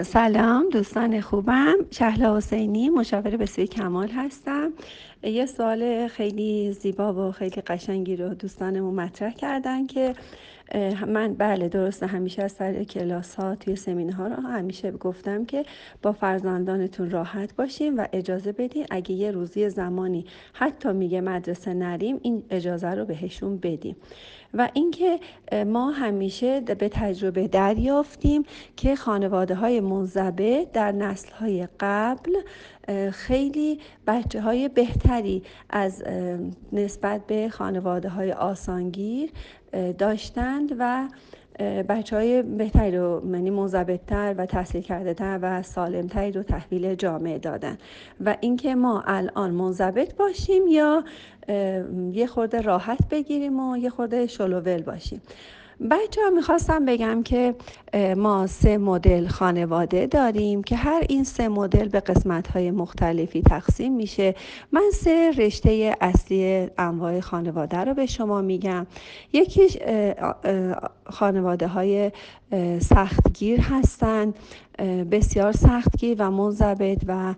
سلام دوستان خوبم. شهلا حسینی مشاور بسیار کمال هستم. یه سوال خیلی زیبا و خیلی قشنگی رو دوستانمون مطرح کردن که من بله درسته. همیشه از سر کلاس ها توی سمینه ها رو همیشه گفتم که با فرزندانتون راحت باشیم و اجازه بدین اگه یه روزی زمانی حتی میگه مدرسه نریم این اجازه رو بهشون بدیم. و اینکه ما همیشه به تجربه دریافتیم که خانواده های منضبط در نسل های قبل خیلی بچه های بهتری از نسبت به خانواده های آسانگیر داشتند و بچه های بهتری رو یعنی مزبتتر و تحصیل کرده تر و سالمتری رو تحویل جامعه دادن. و اینکه ما الان منضبط باشیم یا یه خورده راحت بگیریم و یه خورده شلوول باشیم. بچه ها می‌خواستم بگم که ما سه مدل خانواده داریم که هر این سه مدل به قسمت های مختلفی تقسیم میشه. من سه رشته اصلی انواع خانواده رو به شما میگم. یکیش خانواده های سختگیر هستند بسیار سختگیر و منضبط و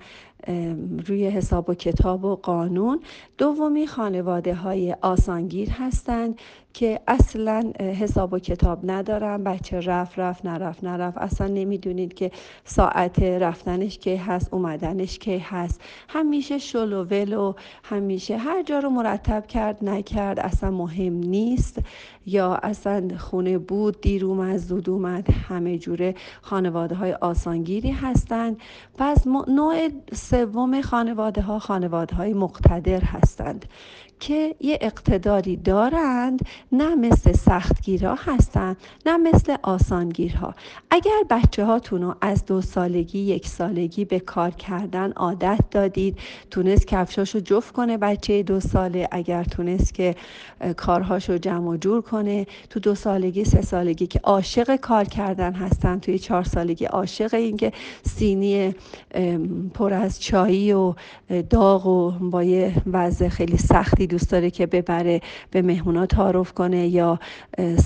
روی حساب و کتاب و قانون. دومی خانواده های آسانگیر هستند که اصلا حساب و کتاب ندارن بچه رفت رفت نرفت نرفت. اصلا نمی‌دونید که ساعت رفتنش کی هست اومدنش کی هست. همیشه شلوول و همیشه هر جا رو مرتب کرد نکرد اصلا مهم نیست. یا اصلا خونه بود دیر اومد زود اومد همه جوره خانواده های آسانگیری هستند پس نوع سوم خانواده ها خانواده های مقتدر هستند که یه اقتداری دارند نه مثل سختگیرها هستند نه مثل آسانگیرها. اگر بچه هاتون رو از دو سالگی یک سالگی به کار کردن عادت دادید تونست کفشاشو جفت کنه بچه دو ساله اگر تونست که کارهاشو جمع و جور کنه تو دو سالگی سه سالگی که عاشق کار کردن هستن توی چهار سالگی عاشق این که سینی پر از چایی و داغ و با یه وضع خیلی سختی دوست داره که ببره به مهمونا تعارف کنه یا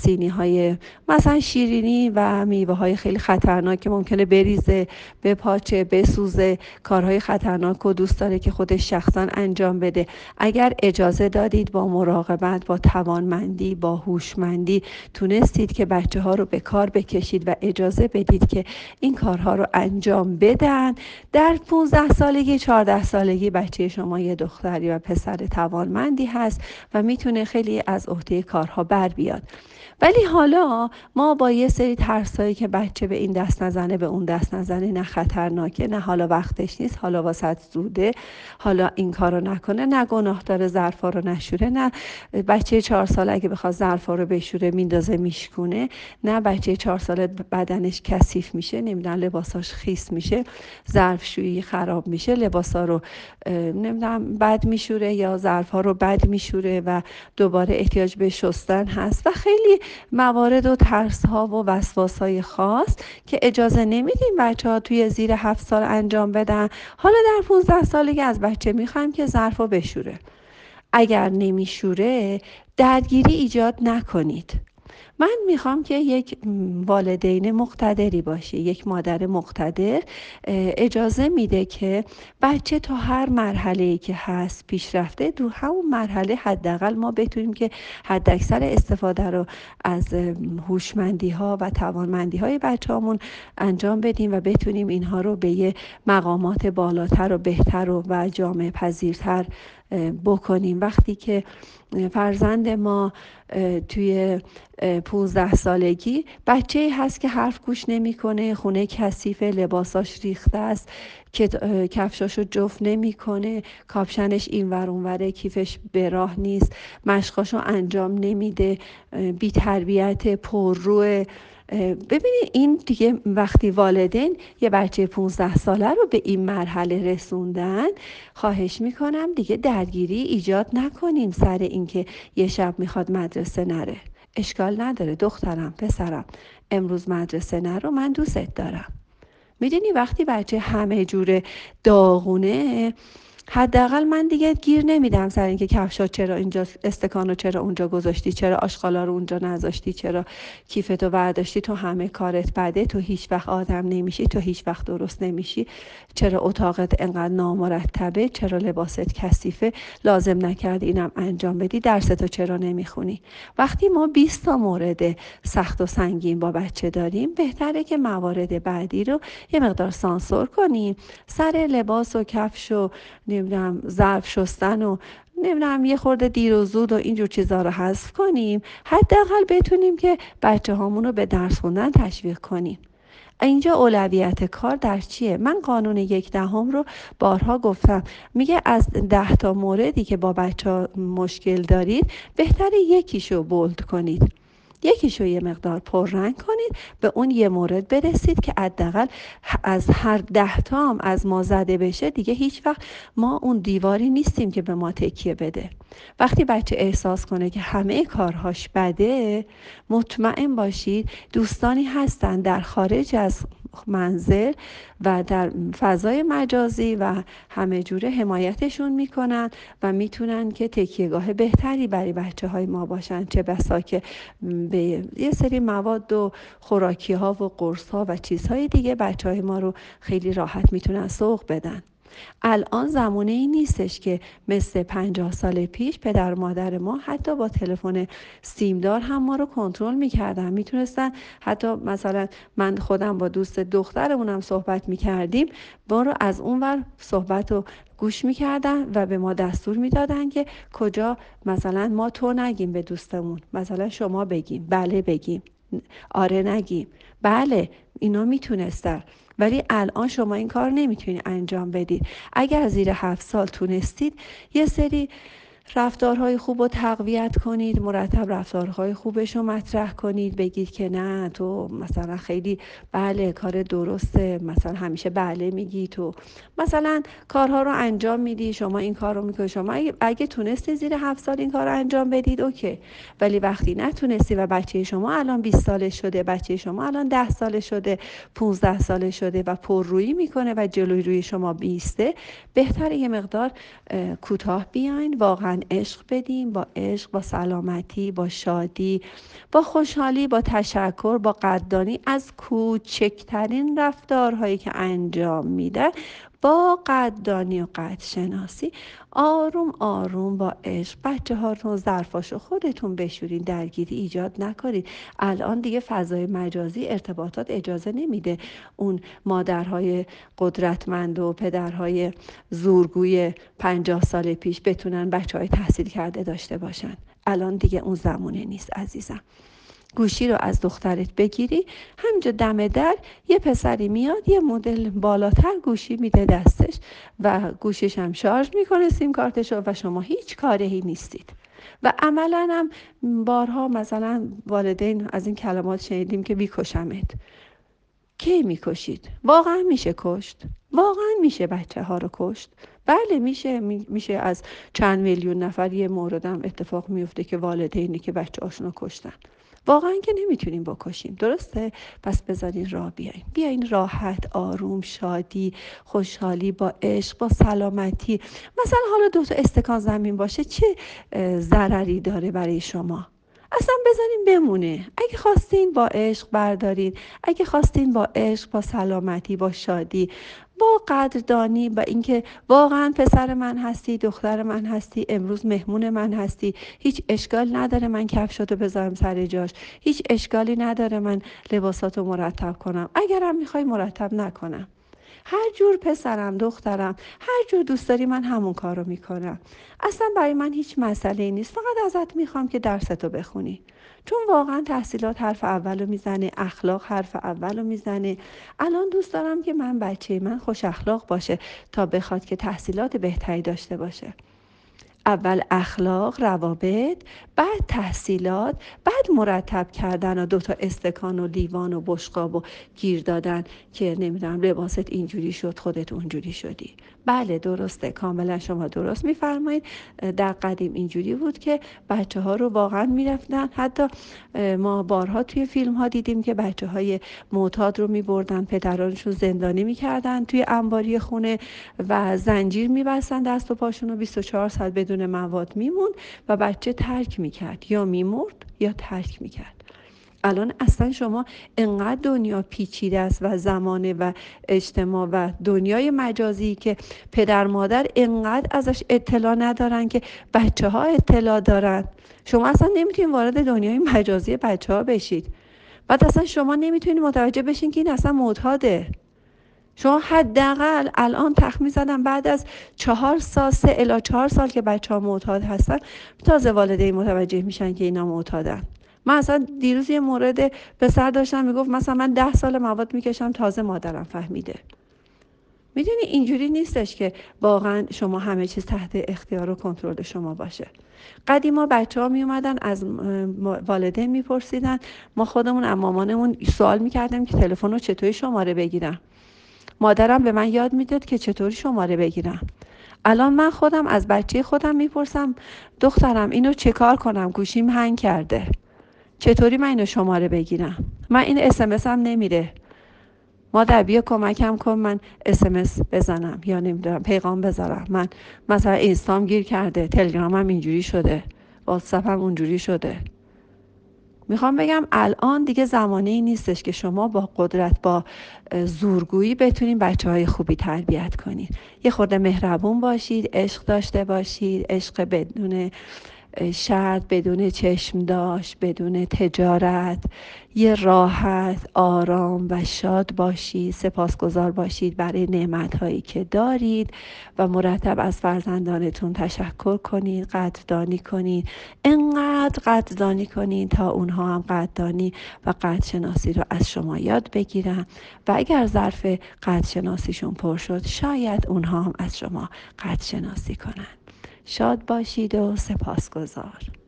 سینی های مثلا شیرینی و میوه های خیلی خطرناک که ممکنه بریزه به پاچه بسوزه کارهای خطرناک و دوست داره که خودش شخصا انجام بده. اگر اجازه دادید با مراقبت با توانمندی با هوشمندی تونستید که بچه ها رو به کار بکشید و اجازه بدید که این کارها رو انجام بدن در 15 سالگی 14 سالگی بچه شما یه دختری و پسر توانمندی هست و می‌تونه خیلی از عهده کارها بر بیاد. ولی حالا ما با یه سری ترسایی که بچه به این دست نزنه به اون دست نزنه نه خطرناکه نه حالا وقتش نیست حالا واسط زوده حالا این کارو نکنه نه گناه داره ظرفا رو نشوره نه بچه چهار سال اگه بخواد ظرفا رو بشوره میندازه میشکونه نه بچه چهار ساله بدنش کثیف میشه نمی‌دونم لباساش خیس میشه ظرفشویی خراب میشه لباسا رو نمی‌دونم بد میشوره یا ظرفا رو بد میشوره و دوباره احتیاج به شستن هست و خیلی موارد و ترس ها و وسواس های خاص که اجازه نمیدیم بچه ها توی زیر هفت سال انجام بدن. حالا در 15 سالگی از بچه می‌خوایم که ظرف بشوره. اگر نمیشوره درگیری ایجاد نکنید. من می‌خوام که یک والدین مقتدری باشه یک مادر مقتدر اجازه میده که بچه تا هر مرحله که هست پیشرفته دو همون مرحله حداقل ما بتونیم که حداکثر استفاده رو از هوشمندی ها و توانمندی های بچه انجام بدیم و بتونیم اینها رو به یه مقامات بالاتر و بهتر و, و جامعه پذیرتر بکنیم. وقتی که فرزند ما توی 15 سالگی بچه هست که حرف گوش نمی‌کنه خونه کثیف لباساش ریخته است کفشاشو جفت نمی‌کنه کاپشنش این ور کیفش به راه نیست مشقاشو انجام نمیده بی تربیت پر روی ببینید این دیگه وقتی والدین یه بچه 15 ساله رو به این مرحله رسوندن خواهش می‌کنم دیگه درگیری ایجاد نکنیم سر اینکه یه شب می‌خواد مدرسه نره. اشکال نداره دخترم پسرم. امروز مدرسه نرو من دوستت دارم. می‌دونی وقتی بچه همه جوره داغونه حداقل من دیگه گیر نمیدم سر اینکه کفشا چرا اینجا استکانو چرا اونجا گذاشتی چرا آشغالا رو اونجا نذاشتی چرا کیفتو برداشتی تو همه کارت بده تو هیچ وقت آدم نمیشی تو هیچ وقت درست نمیشی. چرا اتاقت انقدر نامرتبه چرا لباست کثیفه لازم نکردی اینم انجام بدی درستو چرا نمی‌خونی؟ وقتی ما 20 تا مورد سخت و سنگین با بچه داریم بهتره که موارد بعدی رو یه مقدار سانسور کنیم. سر لباس و کفش و نمی‌دونم ظرف شستن و نمی‌دونم یه خورده دیر و زود و اینجور چیزها رو حذف کنیم. حداقل بتونیم که بچه هامون رو به درس خوندن تشویق کنیم. اینجا اولویت کار در چیه؟ من قانون یک دهم رو بارها گفتم. میگه از ده تا موردی که با بچه مشکل دارید بهتر یکیشو بولد کنید. یکیشو یه مقدار پررنگ کنید به اون یه مورد برسید که حداقل از هر ده تام از ما زده بشه دیگه هیچ وقت ما اون دیواری نیستیم که به ما تکیه بده. وقتی بچه احساس کنه که همه کارهاش بده مطمئن باشید دوستانی هستن در خارج از منزل و در فضای مجازی و همه جوره حمایتشون می‌کنن و می‌تونن که تکیهگاه بهتری برای بچه های ما باشن. چه بسا که به یه سری مواد و خوراکی ها و قرص ها و چیزهای دیگه بچه های ما رو خیلی راحت می‌تونن سوق بدن. الان زمانه ای نیستش که مثل پنجاه سال پیش پدر و مادر ما حتی با تلفن سیمدار هم ما رو کنترل می‌کردن. می‌تونستن حتی مثلا من خودم با دوست دخترمونم صحبت می‌کردیم ما رو از اون ور صحبت رو گوش می‌کردن و به ما دستور می‌دادن که کجا مثلا ما تو نگیم به دوستمون. مثلا شما بگیم. بله بگیم. آره نگیم. بله اینا می‌تونستن. ولی الان شما این کار نمی‌تونید انجام بدید. اگر زیر هفت سال تونستید یه سری رفتارهای خوب رو تقویت کنید مرتب رفتارهای خوبش رو مطرح کنید بگید که نه تو مثلا خیلی بله کار درسته مثلا همیشه بله میگی تو. مثلا کارها رو انجام میدی شما این کار رو می‌کنی. شما اگه, تونستی زیر هفت سال این کار رو انجام بدید اوکی. ولی وقتی نتونستی و بچه شما الان 20 ساله شده بچه شما الان 10 ساله شده 15 ساله شده و پررویی می‌کنه و جلوی روی شما بیسته بهتره یه مقدار کوتاه بیاین. واقعا عشق بدیم با عشق با سلامتی با شادی با خوشحالی با تشکر با قدردانی از کوچکترین رفتارهایی که انجام میده. با قدردانی و قد شناسی آروم آروم با عشق. بچه ها رو ظرفاشو خودتون بشورین درگیری ایجاد نکنید الان دیگه فضای مجازی ارتباطات اجازه نمیده. اون مادرهای قدرتمند و پدرهای زورگوی پنجاه سال پیش بتونن بچه های تحصیل کرده داشته باشن. الان دیگه اون زمونه نیست عزیزم. گوشی رو از دخترت بگیری همینجا دم در یه پسری میاد یه مدل بالاتر گوشی میده دستش و گوشیش هم شارژ می‌کنه سیم کارتش و شما هیچ کارهی نیستید. و عملا هم بارها مثلا والدین از این کلمات شنیدیم که بیکشمت کی می‌کشید؟ واقعا میشه کشت. واقعا میشه بچه ها رو کشت. بله میشه میشه از چند میلیون نفر یه موردم اتفاق میفته که والدینی که بچه هاشون کشتن. واقعا که نمی‌تونیم بکشیم. درسته؟ پس بذارین راه بیاین بیاین راحت آروم شادی خوشحالی با عشق با سلامتی. مثلا حالا دو تا استکان زمین باشه چه ضرری داره برای شما؟ اصلا بذارین بمونه. اگه خواستین با عشق بردارین. اگه خواستین با عشق با سلامتی با شادی با قدردانی و اینکه واقعا پسر من هستی دختر من هستی امروز مهمون من هستی. هیچ اشکال نداره من کفشاتو بذارم سر جاش. هیچ اشکالی نداره من لباساتو مرتب کنم. اگرم می‌خوای مرتب نکنم. هر جور پسرم دخترم هر جور دوست داری من همون کار رو می‌کنم. اصلا برای من هیچ مسئله نیست. فقط ازت می‌خوام که درستو بخونی. چون واقعا تحصیلات حرف اول رو می‌زنه اخلاق حرف اول رو می‌زنه. الان دوست دارم که من بچه من خوش اخلاق باشه تا بخواد که تحصیلات بهتری داشته باشه. اول اخلاق روابط بعد تحصیلات بعد مرتب کردن و دوتا استکان و لیوان و بشقاب و گیر دادن که نمی‌دونم لباست اینجوری شد خودت اونجوری شدی. بله درسته. کاملا شما درست میفرمایید. در قدیم اینجوری بود که بچه ها رو واقعا می‌رفتن. حتی ما بارها توی فیلم ها دیدیم که بچه های معتاد رو میبردن پدرانشون زندانی می‌کردن توی انباری خونه و زنجیر میبستن دست و پاشون رو 24 ساعت بدون مواد میمون و بچه ترک می‌کرد. یا میمرد یا ترک می‌کرد. الان اصلا شما انقدر دنیا پیچیده است و زمانه و اجتماع و دنیای مجازی که پدر مادر انقدر ازش اطلاع ندارن که بچه ها اطلاع دارن. شما اصلا نمی‌تونید وارد دنیای مجازی بچه ها بشید. بعد اصلا شما نمی‌تونید متوجه بشین که این اصلا معتاده شما حداقل الان تخمین زدم بعد از چهار سال سه الا چهار سال که بچه ها معتاد هستن تازه والدین متوجه میشن که اینا معتادن. من اصلا دیروز یه مورد پسر داشتم می‌گفت مثلا من ده سال مواد می‌کشم تازه مادرم فهمیده. می‌دونی اینجوری نیستش که واقعا شما همه چیز تحت اختیار و کنترل شما باشه. قدیما بچه ها می اومدن از والدین میپرسیدن. ما خودمون از مامانمون سوال می‌کردیم که تلفن رو چطوری شماره بگیرم؟ مادرم به من یاد می‌داد که چطوری شماره بگیرم. الان من خودم از بچه خودم می‌پرسم دخترم اینو چه کار کنم؟ گوشیم هنگ کرده. چطوری من اینو شماره بگیرم؟ من این اسمس هم نمیره. مادر بیا کمکم کن من اسمس بزنم یا نمی‌دونم پیغام بذارم. من مثلا اینستام گیر کرده تلگرامم اینجوری شده واتساپم اونجوری شده. می‌خوام بگم الان دیگه زمانه ای نیستش که شما با قدرت با زورگویی بتونین بچه های خوبی تربیت کنید یه خورده مهربون باشید عشق داشته باشید عشق بدون شرط بدون چشم داشت بدون تجارت. یه راحت آرام و شاد باشید سپاسگزار باشید برای نعمت هایی که دارید و مرتب از فرزندانتون تشکر کنید قدردانی کنید. انقدر قدردانی کنید تا اونها هم قدردانی و قدرشناسی رو از شما یاد بگیرن. و اگر ظرف قدرشناسیشون پر شد شاید اونها هم از شما قدرشناسی کنند شاد باشید و سپاسگزار.